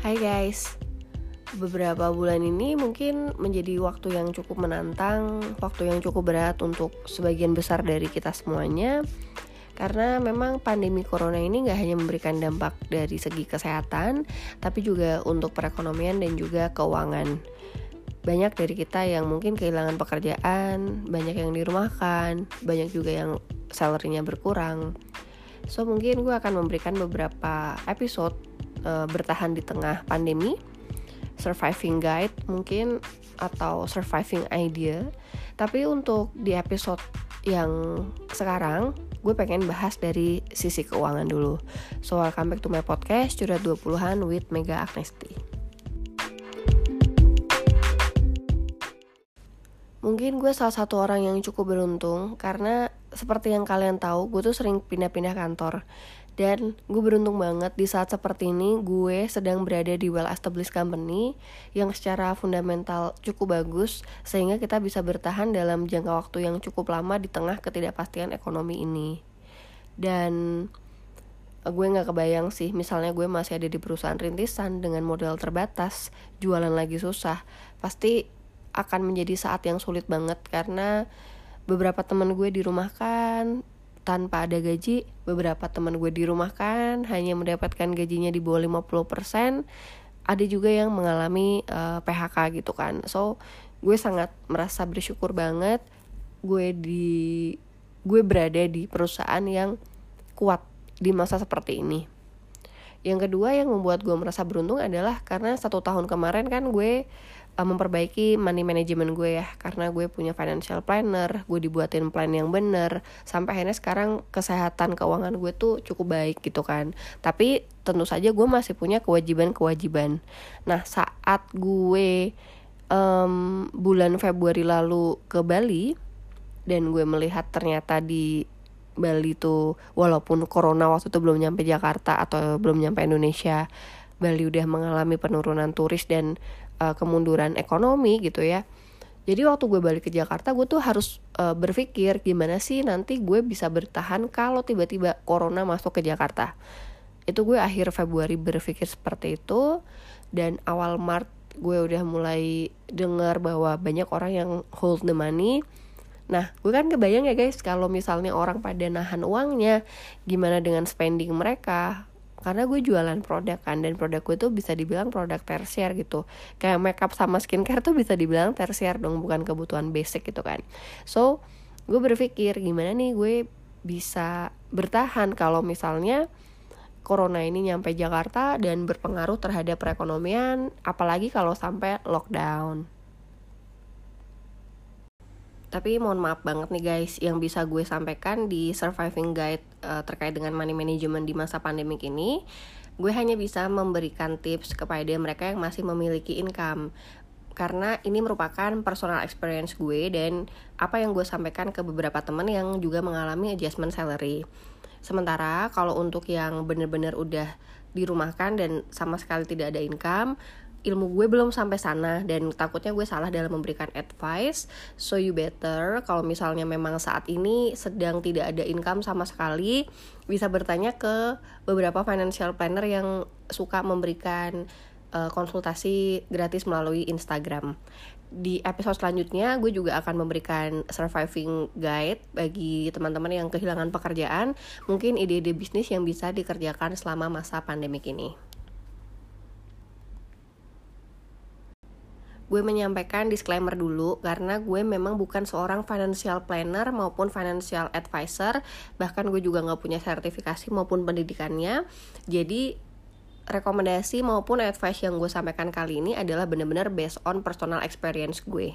Hai guys, beberapa bulan ini mungkin menjadi waktu yang cukup menantang, waktu yang cukup berat untuk sebagian besar dari kita semuanya. Karena memang pandemi corona ini nggak hanya memberikan dampak dari segi kesehatan, tapi juga untuk perekonomian dan juga keuangan. Banyak dari kita yang mungkin kehilangan pekerjaan, banyak yang dirumahkan, banyak juga yang salarynya berkurang. So mungkin gue akan memberikan beberapa episode uh, bertahan di tengah pandemi surviving guide mungkin atau surviving idea. Tapi untuk di episode yang sekarang gue pengen bahas dari sisi keuangan dulu. So welcome back to my podcast curhat 20-an with Mega Agnesti Mungkin gue salah satu orang yang cukup beruntung karena seperti yang kalian tahu, gue tuh sering pindah-pindah kantor. Dan gue beruntung banget di saat seperti ini gue sedang berada di well established company yang secara fundamental cukup bagus sehingga kita bisa bertahan dalam jangka waktu yang cukup lama di tengah ketidakpastian ekonomi ini. Dan gue nggak kebayang sih misalnya gue masih ada di perusahaan rintisan dengan modal terbatas jualan lagi susah pasti akan menjadi saat yang sulit banget karena beberapa teman gue dirumahkan tanpa ada gaji beberapa teman gue dirumahkan hanya mendapatkan gajinya di bawah 50% ada juga yang mengalami uh, eh, PHK gitu kan. So gue sangat merasa bersyukur banget gue di gue berada di perusahaan yang kuat di masa seperti ini. Yang kedua yang membuat gue merasa beruntung adalah karena satu tahun kemarin kan gue uh, memperbaiki money management gue ya. Karena gue punya financial planner gue dibuatin plan yang bener. Sampai akhirnya sekarang kesehatan keuangan gue tuh cukup baik gitu kan. Tapi tentu saja gue masih punya kewajiban-kewajiban. Nah saat gue um, bulan Februari lalu ke Bali dan gue melihat ternyata di Bali tuh walaupun corona waktu itu belum nyampe Jakarta atau belum nyampe Indonesia Bali udah mengalami penurunan turis dan uh, kemunduran ekonomi gitu ya. Jadi waktu gue balik ke Jakarta gue tuh harus uh, berpikir gimana sih nanti gue bisa bertahan kalau tiba-tiba corona masuk ke Jakarta. Itu gue akhir Februari berpikir seperti itu dan awal Maret gue udah mulai dengar bahwa banyak orang yang hold the money. Nah, gue kan kebayang ya guys, kalau misalnya orang pada nahan uangnya, gimana dengan spending mereka? Karena gue jualan produk kan, dan produk gue tuh bisa dibilang produk tersier gitu. Kayak makeup sama skincare tuh bisa dibilang tersier dong, bukan kebutuhan basic gitu kan. So, gue berpikir gimana nih gue bisa bertahan kalau misalnya corona ini nyampe Jakarta dan berpengaruh terhadap perekonomian, apalagi kalau sampai lockdown. Tapi mohon maaf banget nih guys, yang bisa gue sampaikan di surviving guide uh, terkait dengan money management di masa pandemik ini, gue hanya bisa memberikan tips kepada mereka yang masih memiliki income karena ini merupakan personal experience gue dan apa yang gue sampaikan ke beberapa teman yang juga mengalami adjustment salary. Sementara kalau untuk yang bener-bener udah dirumahkan dan sama sekali tidak ada income, ilmu gue belum sampai sana dan takutnya gue salah dalam memberikan advice. So you better kalau misalnya memang saat ini sedang tidak ada income sama sekali bisa bertanya ke beberapa financial planner yang suka memberikan uh, konsultasi gratis melalui Instagram. Di episode selanjutnya gue juga akan memberikan surviving guide bagi teman-teman yang kehilangan pekerjaan. Mungkin ide-ide bisnis yang bisa dikerjakan selama masa pandemik ini gue menyampaikan disclaimer dulu karena gue memang bukan seorang financial planner maupun financial advisor. Bahkan gue juga nggak punya sertifikasi maupun pendidikannya. Jadi rekomendasi maupun advice yang gue sampaikan kali ini adalah benar-benar based on personal experience gue.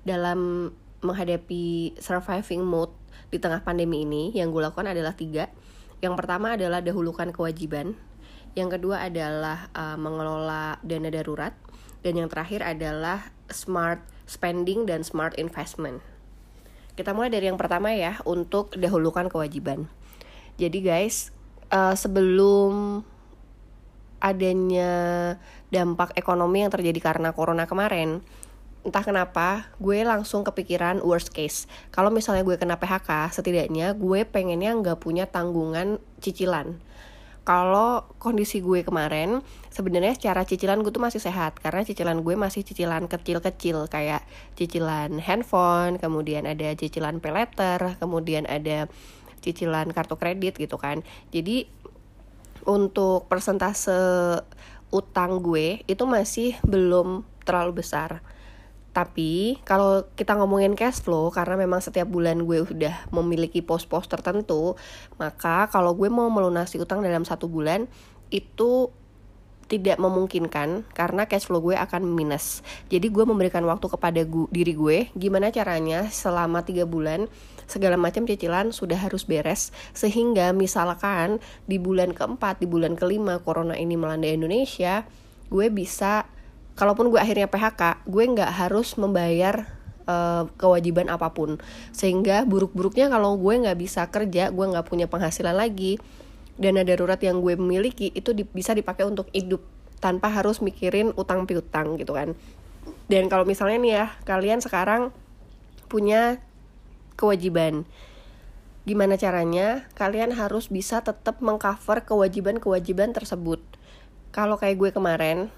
Dalam menghadapi surviving mode di tengah pandemi ini yang gue lakukan adalah tiga. Yang pertama adalah dahulukan kewajiban. Yang kedua adalah uh, mengelola dana darurat dan yang terakhir adalah smart spending dan smart investment. Kita mulai dari yang pertama ya, untuk dahulukan kewajiban. Jadi guys, uh, sebelum adanya dampak ekonomi yang terjadi karena corona kemarin, entah kenapa gue langsung kepikiran worst case. Kalau misalnya gue kena PHK, setidaknya gue pengennya nggak punya tanggungan cicilan kalau kondisi gue kemarin sebenarnya secara cicilan gue tuh masih sehat karena cicilan gue masih cicilan kecil-kecil kayak cicilan handphone, kemudian ada cicilan pay letter, kemudian ada cicilan kartu kredit gitu kan. Jadi untuk persentase utang gue itu masih belum terlalu besar. Tapi kalau kita ngomongin cash flow karena memang setiap bulan gue udah memiliki pos-pos tertentu, maka kalau gue mau melunasi utang dalam satu bulan itu tidak memungkinkan karena cash flow gue akan minus. Jadi gue memberikan waktu kepada gue, diri gue gimana caranya selama tiga bulan segala macam cicilan sudah harus beres sehingga misalkan di bulan keempat di bulan kelima corona ini melanda Indonesia gue bisa kalaupun gue akhirnya PHK gue nggak harus membayar uh, kewajiban apa pun. Sehingga buruk-buruknya kalau gue nggak bisa kerja gue nggak punya penghasilan lagi dana darurat yang gue miliki itu di, bisa dipakai untuk hidup tanpa harus mikirin utang piutang gitu kan. Dan kalau misalnya nih ya kalian sekarang punya kewajiban gimana caranya kalian harus bisa tetap mengcover kewajiban-kewajiban tersebut? Kalau kayak gue kemarin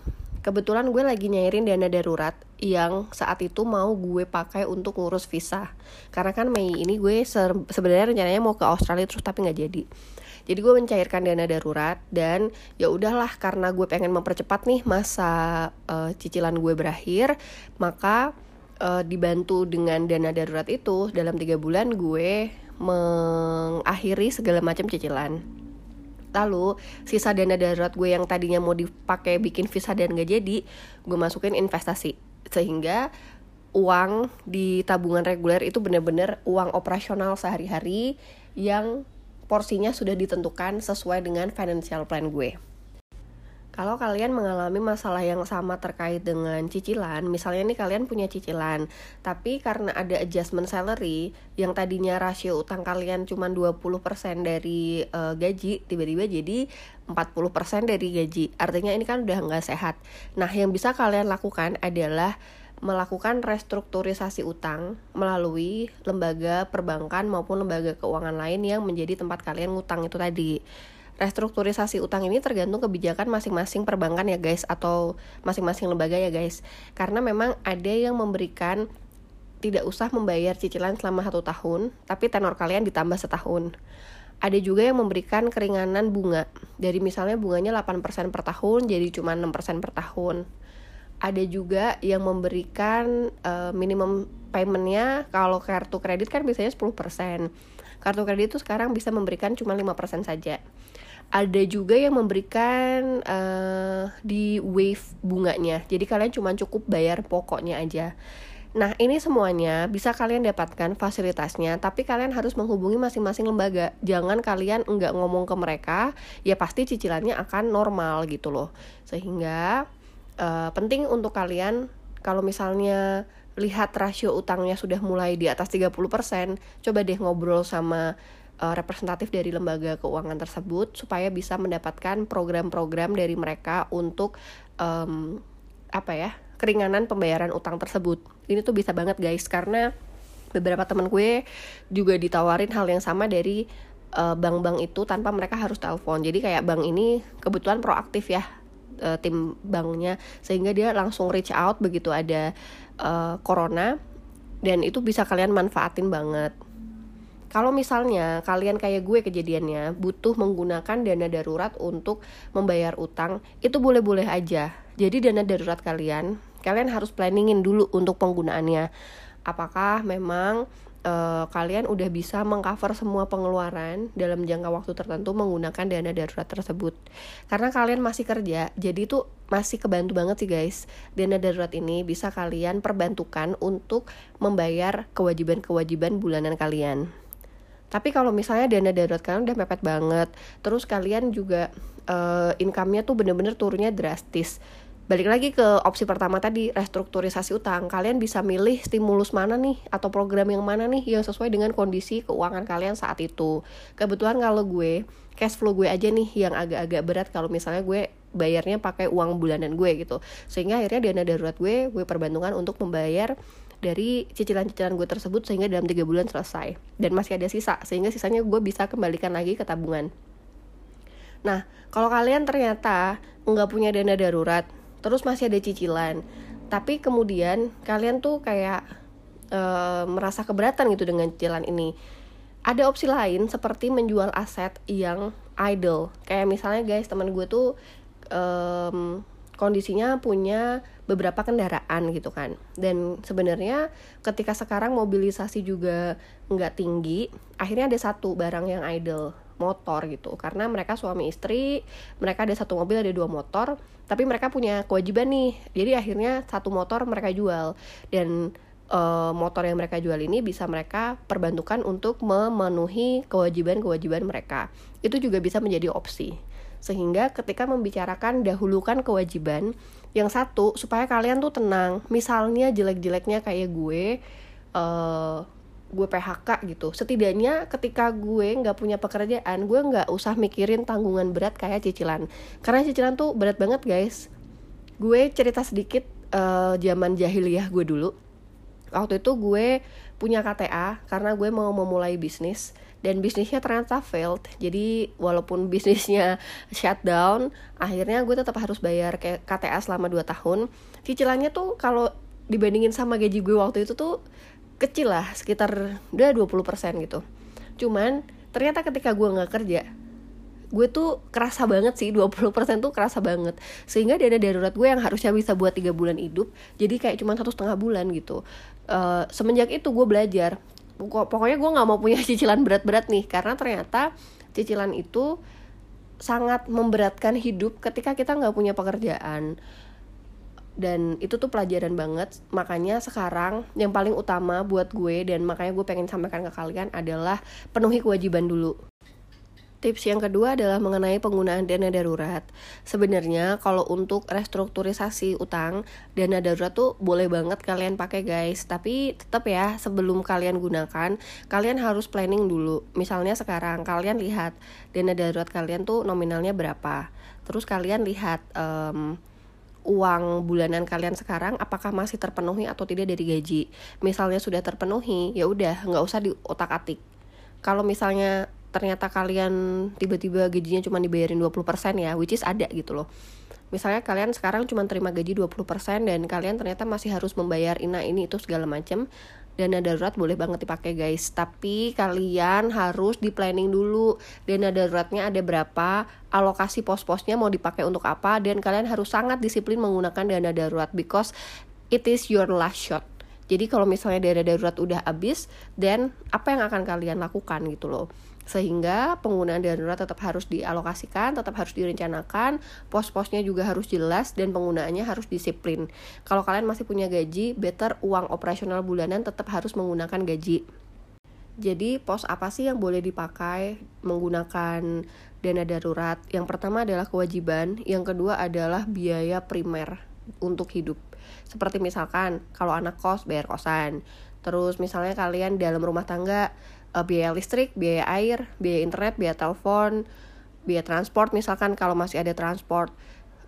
kebetulan gue lagi nyairin dana darurat yang saat itu mau gue pakai untuk ngurus visa. Karena kan Mei ini gue sebenarnya rencananya mau ke Australia terus tapi nggak jadi. Jadi gue mencairkan dana darurat dan ya udahlah karena gue pengen mempercepat nih masa uh, cicilan gue berakhir maka uh, dibantu dengan dana darurat itu dalam tiga bulan gue mengakhiri segala macam cicilan lalu sisa dana darurat gue yang tadinya mau dipakai bikin visa dan gak jadi gue masukin investasi sehingga uang di tabungan reguler itu bener-bener uang operasional sehari-hari yang porsinya sudah ditentukan sesuai dengan financial plan gue. Kalau kalian mengalami masalah yang sama terkait dengan cicilan, misalnya nih kalian punya cicilan, tapi karena ada adjustment salary yang tadinya rasio utang kalian cuma 20% dari uh, gaji, tiba-tiba jadi 40% dari gaji. Artinya ini kan udah nggak sehat. Nah, yang bisa kalian lakukan adalah melakukan restrukturisasi utang melalui lembaga perbankan maupun lembaga keuangan lain yang menjadi tempat kalian ngutang itu tadi restrukturisasi utang ini tergantung kebijakan masing-masing perbankan ya guys atau masing-masing lembaga ya guys. Karena memang ada yang memberikan tidak usah membayar cicilan selama satu tahun tapi tenor kalian ditambah setahun. Ada juga yang memberikan keringanan bunga. Dari misalnya bunganya 8% per tahun jadi cuma 6% per tahun. Ada juga yang memberikan uh, minimum paymentnya kalau kartu kredit kan biasanya 10% kartu kredit itu sekarang bisa memberikan cuma 5% saja ada juga yang memberikan uh, di wave bunganya jadi kalian cuma cukup bayar pokoknya aja Nah, ini semuanya bisa kalian dapatkan fasilitasnya, tapi kalian harus menghubungi masing-masing lembaga. Jangan kalian enggak ngomong ke mereka, ya pasti cicilannya akan normal gitu loh. Sehingga uh, penting untuk kalian kalau misalnya lihat rasio utangnya sudah mulai di atas 30%, coba deh ngobrol sama uh, representatif dari lembaga keuangan tersebut supaya bisa mendapatkan program-program dari mereka untuk um, apa ya keringanan pembayaran utang tersebut. Ini tuh bisa banget guys karena beberapa teman gue juga ditawarin hal yang sama dari eh, bank-bank itu tanpa mereka harus telepon. Jadi kayak bank ini kebetulan proaktif ya uh, tim banknya sehingga dia langsung reach out begitu ada uh, corona dan itu bisa kalian manfaatin banget kalau misalnya kalian kayak gue kejadiannya butuh menggunakan dana darurat untuk membayar utang, itu boleh-boleh aja. Jadi dana darurat kalian, kalian harus planningin dulu untuk penggunaannya. Apakah memang uh, kalian udah bisa mengcover semua pengeluaran dalam jangka waktu tertentu menggunakan dana darurat tersebut. Karena kalian masih kerja, jadi itu masih kebantu banget sih guys. Dana darurat ini bisa kalian perbantukan untuk membayar kewajiban-kewajiban bulanan kalian. Tapi kalau misalnya dana darurat kalian udah mepet banget, terus kalian juga uh, income-nya tuh bener-bener turunnya drastis. Balik lagi ke opsi pertama tadi, restrukturisasi utang. Kalian bisa milih stimulus mana nih atau program yang mana nih yang sesuai dengan kondisi keuangan kalian saat itu. Kebetulan kalau gue, cash flow gue aja nih yang agak-agak berat kalau misalnya gue bayarnya pakai uang bulanan gue gitu. Sehingga akhirnya dana darurat gue gue perbantukan untuk membayar dari cicilan-cicilan gue tersebut sehingga dalam tiga bulan selesai dan masih ada sisa sehingga sisanya gue bisa kembalikan lagi ke tabungan Nah, kalau kalian ternyata nggak punya dana darurat, terus masih ada cicilan, tapi kemudian kalian tuh kayak e, merasa keberatan gitu dengan cicilan ini. Ada opsi lain seperti menjual aset yang idle. Kayak misalnya guys, teman gue tuh um, kondisinya punya beberapa kendaraan gitu kan. Dan sebenarnya ketika sekarang mobilisasi juga nggak tinggi akhirnya ada satu barang yang idle motor gitu. Karena mereka suami istri mereka ada satu mobil ada dua motor tapi mereka punya kewajiban nih. Jadi akhirnya satu motor mereka jual. Dan uh, motor yang mereka jual ini bisa mereka perbantukan untuk memenuhi kewajiban-kewajiban mereka. Itu juga bisa menjadi opsi sehingga ketika membicarakan dahulukan kewajiban yang satu supaya kalian tuh tenang. Misalnya jelek-jeleknya kayak gue uh, gue PHK gitu. Setidaknya ketika gue nggak punya pekerjaan gue nggak usah mikirin tanggungan berat kayak cicilan. Karena cicilan tuh berat banget guys. Gue cerita sedikit uh, zaman jahiliyah gue dulu. Waktu itu gue punya KTA karena gue mau memulai bisnis dan bisnisnya ternyata failed. Jadi walaupun bisnisnya shutdown akhirnya gue tetap harus bayar KTA selama 2 tahun. Cicilannya tuh kalau dibandingin sama gaji gue waktu itu tuh kecil lah sekitar udah 20% gitu. Cuman ternyata ketika gue nggak kerja gue tuh kerasa banget sih 20% tuh kerasa banget. Sehingga dana darurat gue yang harusnya bisa buat tiga bulan hidup jadi kayak cuma satu setengah bulan gitu. Uh, semenjak itu gue belajar pokoknya gue nggak mau punya cicilan berat-berat nih karena ternyata cicilan itu sangat memberatkan hidup ketika kita nggak punya pekerjaan. Dan itu tuh pelajaran banget. Makanya sekarang yang paling utama buat gue dan makanya gue pengen sampaikan ke kalian adalah penuhi kewajiban dulu Tips yang kedua adalah mengenai penggunaan dana darurat. Sebenarnya kalau untuk restrukturisasi utang, dana darurat tuh boleh banget kalian pakai guys. Tapi tetap ya, sebelum kalian gunakan, kalian harus planning dulu. Misalnya sekarang kalian lihat dana darurat kalian tuh nominalnya berapa. Terus kalian lihat um, uang bulanan kalian sekarang apakah masih terpenuhi atau tidak dari gaji. Misalnya sudah terpenuhi, ya udah nggak usah diotak-atik. Kalau misalnya ternyata kalian tiba-tiba gajinya cuma dibayarin 20% ya which is ada gitu loh. Misalnya kalian sekarang cuma terima gaji 20% dan kalian ternyata masih harus membayar ina ini itu segala macam dana darurat boleh banget dipakai guys. Tapi kalian harus di planning dulu dana daruratnya ada berapa alokasi pos-posnya mau dipakai untuk apa dan kalian harus sangat disiplin menggunakan dana darurat because it is your last shot. Jadi kalau misalnya dana darurat udah habis dan apa yang akan kalian lakukan gitu loh sehingga penggunaan darurat tetap harus dialokasikan, tetap harus direncanakan, pos-posnya juga harus jelas dan penggunaannya harus disiplin. Kalau kalian masih punya gaji, better uang operasional bulanan tetap harus menggunakan gaji. Jadi pos apa sih yang boleh dipakai menggunakan dana darurat? Yang pertama adalah kewajiban, yang kedua adalah biaya primer untuk hidup. Seperti misalkan kalau anak kos bayar kosan, terus misalnya kalian dalam rumah tangga uh, biaya listrik, biaya air, biaya internet, biaya telepon, biaya transport misalkan kalau masih ada transport,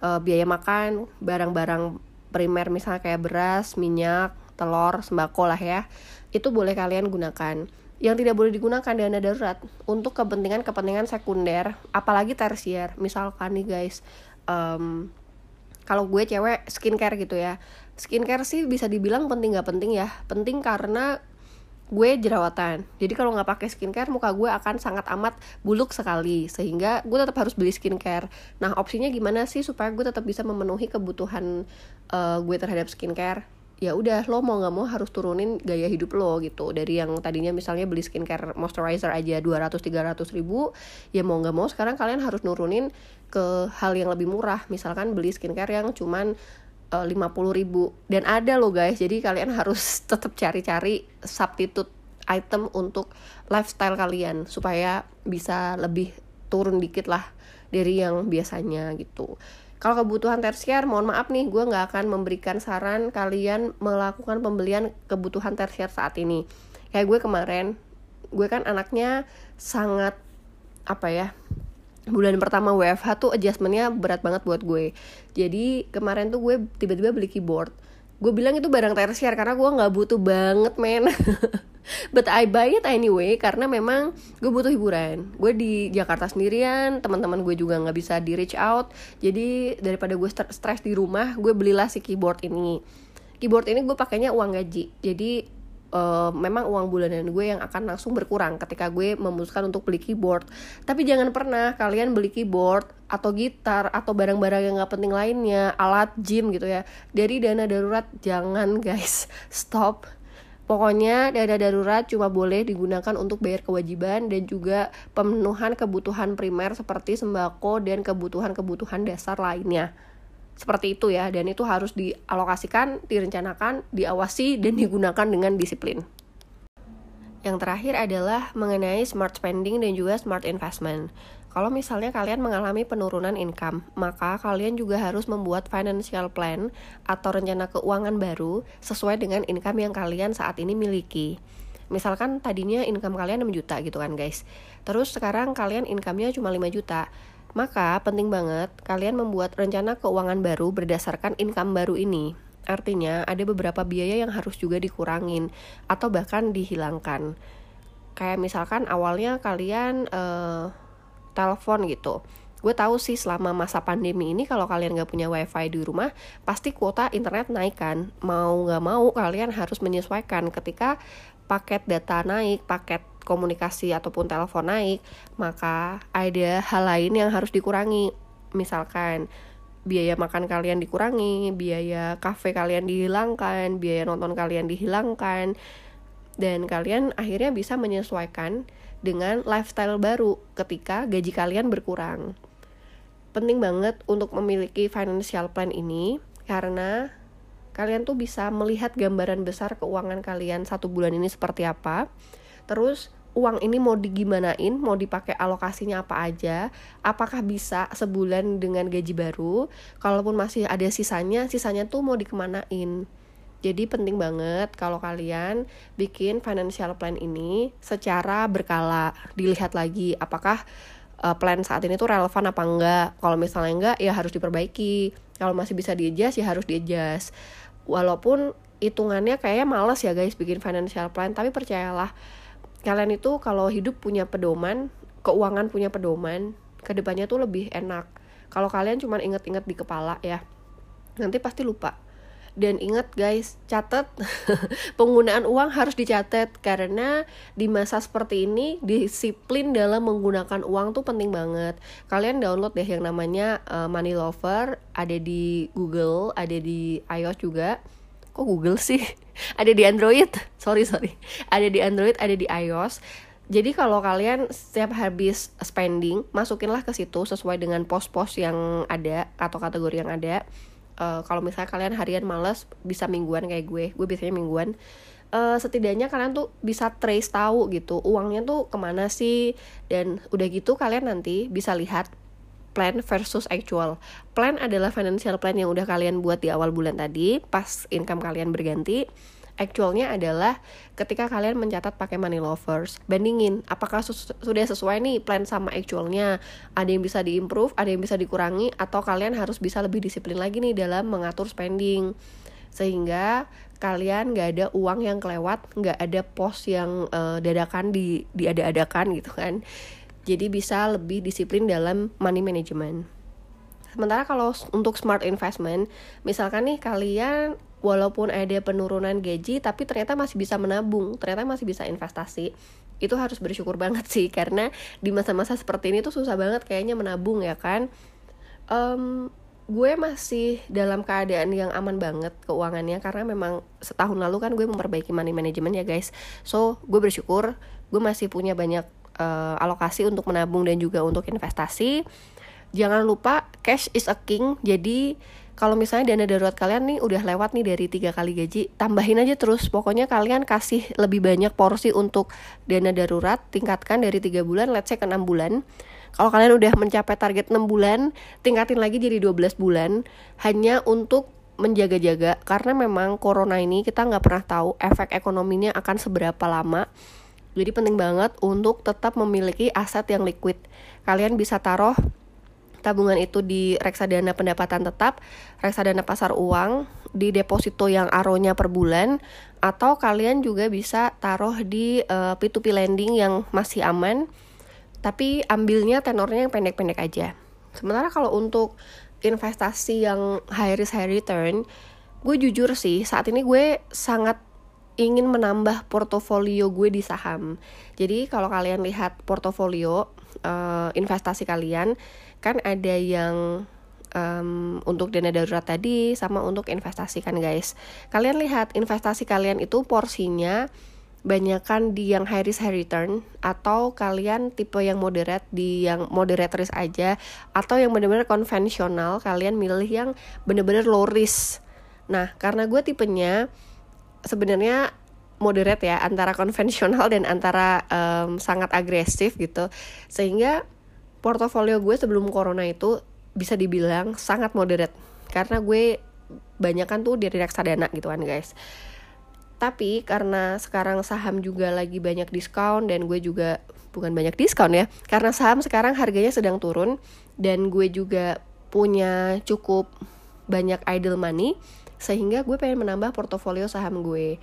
uh, biaya makan, barang-barang primer misalnya kayak beras, minyak, telur, sembako lah ya. Itu boleh kalian gunakan. Yang tidak boleh digunakan dana darurat untuk kepentingan-kepentingan sekunder, apalagi tersier. Misalkan nih guys, um, kalau gue cewek skincare gitu ya skincare sih bisa dibilang penting gak penting ya penting karena gue jerawatan. Jadi kalau nggak pakai skincare muka gue akan sangat amat buluk sekali. Sehingga gue tetap harus beli skincare. Nah opsinya gimana sih supaya gue tetap bisa memenuhi kebutuhan uh, gue terhadap skincare? Ya udah lo mau nggak mau harus turunin gaya hidup lo gitu. Dari yang tadinya misalnya beli skincare moisturizer aja 200 300 ribu ya mau nggak mau sekarang kalian harus nurunin ke hal yang lebih murah. Misalkan beli skincare yang cuman lima puluh ribu. Dan ada loh guys. Jadi kalian harus tetap cari-cari substitute item untuk lifestyle kalian supaya bisa lebih turun dikit lah dari yang biasanya gitu. Kalau kebutuhan tersier mohon maaf nih gue nggak akan memberikan saran kalian melakukan pembelian kebutuhan tersier saat ini. Kayak gue kemarin gue kan anaknya sangat apa ya bulan pertama WFH tuh adjustmentnya berat banget buat gue. Jadi kemarin tuh gue tiba-tiba beli keyboard. Gue bilang itu barang tersier karena gue nggak butuh banget men. But I buy it anyway karena memang gue butuh hiburan. Gue di Jakarta sendirian teman-teman gue juga nggak bisa di reach out. Jadi daripada gue stres di rumah gue belilah si keyboard ini. Keyboard ini gue pakainya uang gaji. Jadi uh, memang uang bulanan gue yang akan langsung berkurang ketika gue memutuskan untuk beli keyboard. Tapi jangan pernah kalian beli keyboard atau gitar atau barang-barang yang gak penting lainnya alat gym gitu ya. Dari dana darurat jangan guys. Stop. Pokoknya dana darurat cuma boleh digunakan untuk bayar kewajiban dan juga pemenuhan kebutuhan primer seperti sembako dan kebutuhan-kebutuhan dasar lainnya. Seperti itu ya, dan itu harus dialokasikan, direncanakan, diawasi, dan digunakan dengan disiplin. Yang terakhir adalah mengenai smart spending dan juga smart investment. Kalau misalnya kalian mengalami penurunan income, maka kalian juga harus membuat financial plan atau rencana keuangan baru sesuai dengan income yang kalian saat ini miliki. Misalkan tadinya income kalian 6 juta gitu kan guys. Terus sekarang kalian income-nya cuma 5 juta. Maka penting banget kalian membuat rencana keuangan baru berdasarkan income baru ini. Artinya ada beberapa biaya yang harus juga dikurangin atau bahkan dihilangkan. Kayak misalkan awalnya kalian uh, telepon gitu gue tahu sih selama masa pandemi ini kalau kalian gak punya wifi di rumah pasti kuota internet naik kan mau gak mau kalian harus menyesuaikan ketika paket data naik paket komunikasi ataupun telepon naik maka ada hal lain yang harus dikurangi misalkan biaya makan kalian dikurangi biaya kafe kalian dihilangkan biaya nonton kalian dihilangkan dan kalian akhirnya bisa menyesuaikan dengan lifestyle baru ketika gaji kalian berkurang. Penting banget untuk memiliki financial plan ini karena kalian tuh bisa melihat gambaran besar keuangan kalian satu bulan ini seperti apa. Terus uang ini mau digimanain, mau dipakai alokasinya apa aja, apakah bisa sebulan dengan gaji baru, kalaupun masih ada sisanya, sisanya tuh mau dikemanain. Jadi penting banget kalau kalian bikin financial plan ini secara berkala, dilihat lagi apakah uh, plan saat ini tuh relevan apa enggak. Kalau misalnya enggak ya harus diperbaiki. Kalau masih bisa di-adjust ya harus di-adjust. Walaupun hitungannya kayaknya males ya guys bikin financial plan, tapi percayalah kalian itu kalau hidup punya pedoman, keuangan punya pedoman, ke depannya tuh lebih enak. Kalau kalian cuma inget-inget di kepala ya, nanti pasti lupa dan ingat guys, catat penggunaan uang harus dicatat karena di masa seperti ini disiplin dalam menggunakan uang tuh penting banget. Kalian download deh yang namanya uh, Money Lover, ada di Google, ada di iOS juga. Kok Google sih? ada di Android. Sorry, sorry. Ada di Android, ada di iOS. Jadi kalau kalian setiap habis spending, masukinlah ke situ sesuai dengan pos-pos yang ada atau kategori yang ada uh, kalau misalnya kalian harian males bisa mingguan kayak gue gue biasanya mingguan uh, setidaknya kalian tuh bisa trace tahu gitu uangnya tuh ke mana sih dan udah gitu kalian nanti bisa lihat plan versus actual. Plan adalah financial plan yang udah kalian buat di awal bulan tadi, pas income kalian berganti. Actualnya adalah ketika kalian mencatat pakai money lovers. Bandingin apakah sudah sesuai nih plan sama actualnya? Ada yang bisa diimprove ada yang bisa dikurangi atau kalian harus bisa lebih disiplin lagi nih dalam mengatur spending? Sehingga kalian gak ada uang yang kelewat nggak ada pos yang uh, dadakan di diada-adakan gitu kan jadi bisa lebih disiplin dalam money management. Sementara kalau untuk smart investment misalkan nih kalian walaupun ada penurunan gaji tapi ternyata masih bisa menabung ternyata masih bisa investasi itu harus bersyukur banget sih karena di masa-masa seperti ini tuh susah banget kayaknya menabung ya kan? Um, gue masih dalam keadaan yang aman banget keuangannya karena memang setahun lalu kan gue memperbaiki money management ya guys. So gue bersyukur gue masih punya banyak uh, alokasi untuk menabung dan juga untuk investasi. Jangan lupa cash is a king. Jadi kalau misalnya dana darurat kalian nih udah lewat nih dari tiga kali gaji tambahin aja terus. Pokoknya kalian kasih lebih banyak porsi untuk dana darurat tingkatkan dari tiga bulan let's say ke enam bulan. Kalau kalian udah mencapai target 6 bulan tingkatin lagi jadi 12 bulan. Hanya untuk menjaga-jaga karena memang corona ini kita nggak pernah tahu efek ekonominya akan seberapa lama jadi penting banget untuk tetap memiliki aset yang liquid kalian bisa taruh tabungan itu di reksadana pendapatan tetap, reksadana pasar uang, di deposito yang aronya per bulan atau kalian juga bisa taruh di uh, P2P lending yang masih aman tapi ambilnya tenornya yang pendek-pendek aja. Sementara kalau untuk investasi yang high risk high return, gue jujur sih saat ini gue sangat ingin menambah portofolio gue di saham. Jadi kalau kalian lihat portofolio uh, investasi kalian, kan ada yang um, untuk dana darurat tadi sama untuk investasi kan guys. Kalian lihat investasi kalian itu porsinya banyakkan di yang high risk high return atau kalian tipe yang moderate di yang moderate risk aja atau yang benar-benar konvensional kalian milih yang benar-benar low risk. Nah, karena gue tipenya sebenarnya moderate ya antara konvensional dan antara um, sangat agresif gitu. Sehingga portofolio gue sebelum corona itu bisa dibilang sangat moderate karena gue banyak kan tuh di reksadana gitu kan guys tapi karena sekarang saham juga lagi banyak diskon dan gue juga bukan banyak diskon ya karena saham sekarang harganya sedang turun dan gue juga punya cukup banyak idle money sehingga gue pengen menambah portofolio saham gue.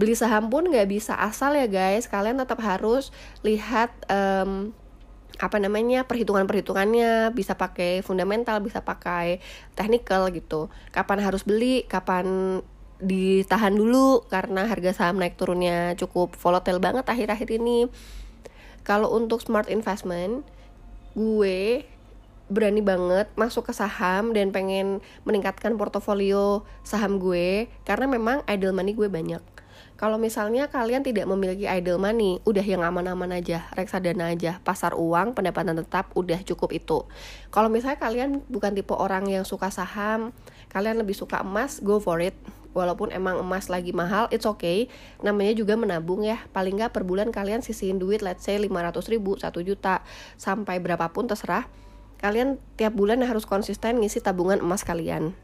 Beli saham pun nggak bisa asal ya guys. Kalian tetap harus lihat um, apa namanya perhitungan-perhitungannya. Bisa pakai fundamental bisa pakai technical gitu. Kapan harus beli kapan ditahan dulu karena harga saham naik turunnya cukup volatile banget akhir-akhir ini. Kalau untuk smart investment, gue berani banget masuk ke saham dan pengen meningkatkan portofolio saham gue karena memang idle money gue banyak. Kalau misalnya kalian tidak memiliki idle money, udah yang aman-aman aja, reksadana aja, pasar uang, pendapatan tetap, udah cukup itu. Kalau misalnya kalian bukan tipe orang yang suka saham, kalian lebih suka emas, go for it. Walaupun emang emas lagi mahal it's okay. Namanya juga menabung ya. Paling nggak per bulan kalian sisihin duit let's say 500 ribu 1 juta. Sampai berapapun terserah kalian tiap bulan harus konsisten ngisi tabungan emas kalian.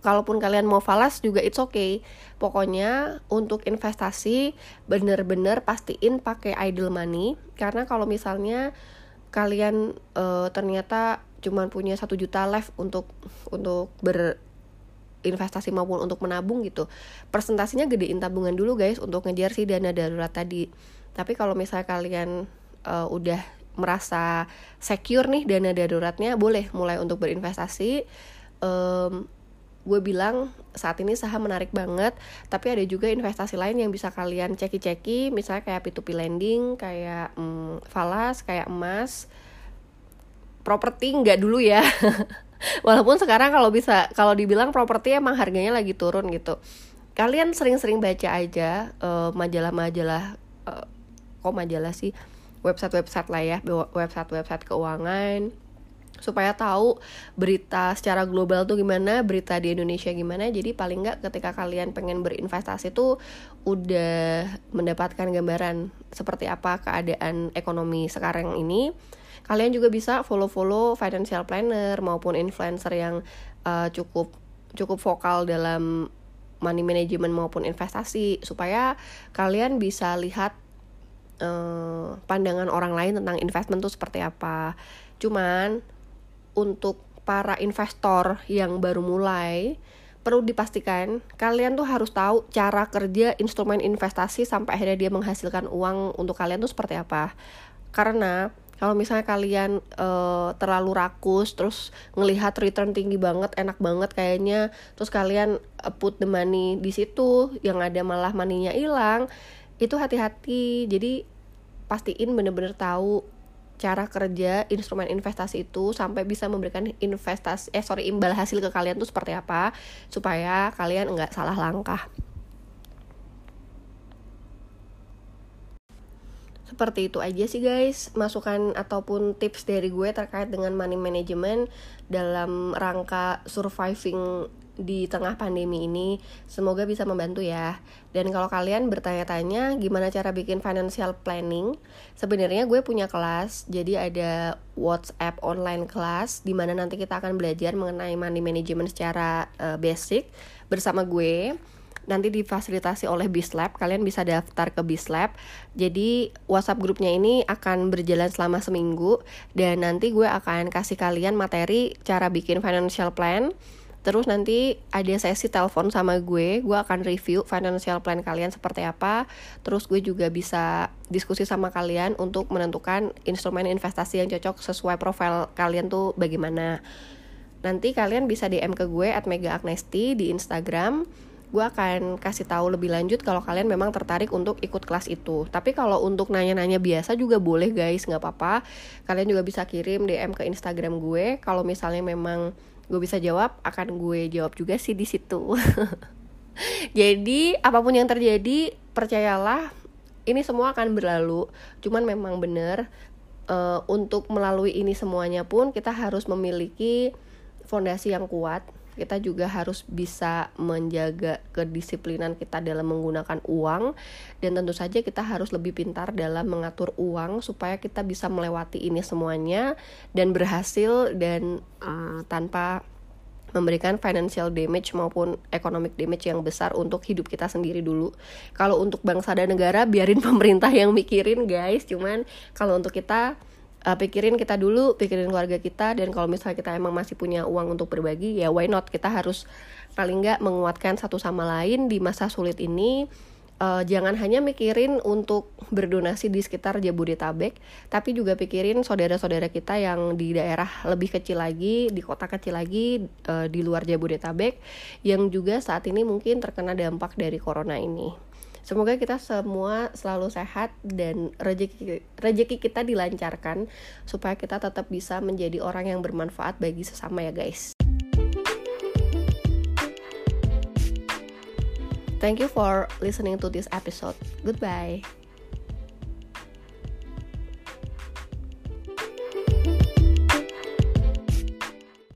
Kalaupun kalian mau falas juga it's okay. Pokoknya untuk investasi bener-bener pastiin pakai idle money. Karena kalau misalnya kalian uh, ternyata cuma punya satu juta left untuk untuk ber investasi maupun untuk menabung gitu presentasinya gedein tabungan dulu guys untuk ngejar si dana darurat tadi. Tapi kalau misalnya kalian uh, udah merasa secure nih dana daruratnya boleh mulai untuk berinvestasi. Um, gue bilang saat ini saham menarik banget tapi ada juga investasi lain yang bisa kalian ceki-ceki misalnya kayak P2P lending kayak um, falas kayak emas. Properti nggak dulu ya. Walaupun sekarang kalau bisa kalau dibilang properti emang harganya lagi turun gitu. Kalian sering-sering baca aja uh, majalah-majalah uh, kok majalah sih website-website lah ya website-website keuangan supaya tahu berita secara global tuh gimana, berita di Indonesia gimana. Jadi paling nggak ketika kalian pengen berinvestasi tuh udah mendapatkan gambaran seperti apa keadaan ekonomi sekarang ini kalian juga bisa follow-follow financial planner maupun influencer yang uh, cukup cukup vokal dalam money management maupun investasi supaya kalian bisa lihat uh, pandangan orang lain tentang investment tuh seperti apa. Cuman untuk para investor yang baru mulai perlu dipastikan kalian tuh harus tahu cara kerja instrumen investasi sampai akhirnya dia menghasilkan uang untuk kalian tuh seperti apa. Karena kalau misalnya kalian uh, terlalu rakus terus ngelihat return tinggi banget enak banget kayaknya terus kalian uh, put the money di situ yang ada malah maninya hilang itu hati-hati jadi pastiin bener-bener tahu cara kerja instrumen investasi itu sampai bisa memberikan investasi eh sorry imbal hasil ke kalian tuh seperti apa supaya kalian nggak salah langkah. Seperti itu aja sih guys masukan ataupun tips dari gue terkait dengan money management dalam rangka surviving di tengah pandemi ini semoga bisa membantu ya. Dan kalau kalian bertanya-tanya gimana cara bikin financial planning sebenarnya gue punya kelas jadi ada WhatsApp online kelas di mana nanti kita akan belajar mengenai money management secara uh, basic bersama gue. Nanti difasilitasi oleh Bislab kalian bisa daftar ke Bislab jadi WhatsApp grupnya ini akan berjalan selama seminggu dan nanti gue akan kasih kalian materi cara bikin financial plan Terus nanti ada sesi telepon sama gue, gue akan review financial plan kalian seperti apa. Terus gue juga bisa diskusi sama kalian untuk menentukan instrumen investasi yang cocok sesuai profil kalian tuh bagaimana. Nanti kalian bisa DM ke gue at Mega Agnesti di Instagram gue akan kasih tahu lebih lanjut kalau kalian memang tertarik untuk ikut kelas itu. Tapi kalau untuk nanya-nanya biasa juga boleh guys, nggak apa-apa. Kalian juga bisa kirim DM ke Instagram gue. Kalau misalnya memang gue bisa jawab, akan gue jawab juga sih di situ. Jadi apa pun yang terjadi, percayalah ini semua akan berlalu. Cuman memang bener uh, untuk melalui ini semuanya pun kita harus memiliki fondasi yang kuat kita juga harus bisa menjaga kedisiplinan kita dalam menggunakan uang dan tentu saja kita harus lebih pintar dalam mengatur uang supaya kita bisa melewati ini semuanya dan berhasil dan uh, tanpa memberikan financial damage maupun economic damage yang besar untuk hidup kita sendiri dulu. Kalau untuk bangsa dan negara biarin pemerintah yang mikirin guys, cuman kalau untuk kita uh, pikirin kita dulu, pikirin keluarga kita dan kalau misalnya kita emang masih punya uang untuk berbagi ya why not kita harus paling nggak menguatkan satu sama lain di masa sulit ini. Uh, jangan hanya mikirin untuk berdonasi di sekitar Jabodetabek, tapi juga pikirin saudara-saudara kita yang di daerah lebih kecil lagi, di kota kecil lagi, uh, di luar Jabodetabek, yang juga saat ini mungkin terkena dampak dari corona ini. Semoga kita semua selalu sehat dan rezeki rezeki kita dilancarkan supaya kita tetap bisa menjadi orang yang bermanfaat bagi sesama ya guys. Thank you for listening to this episode. Goodbye.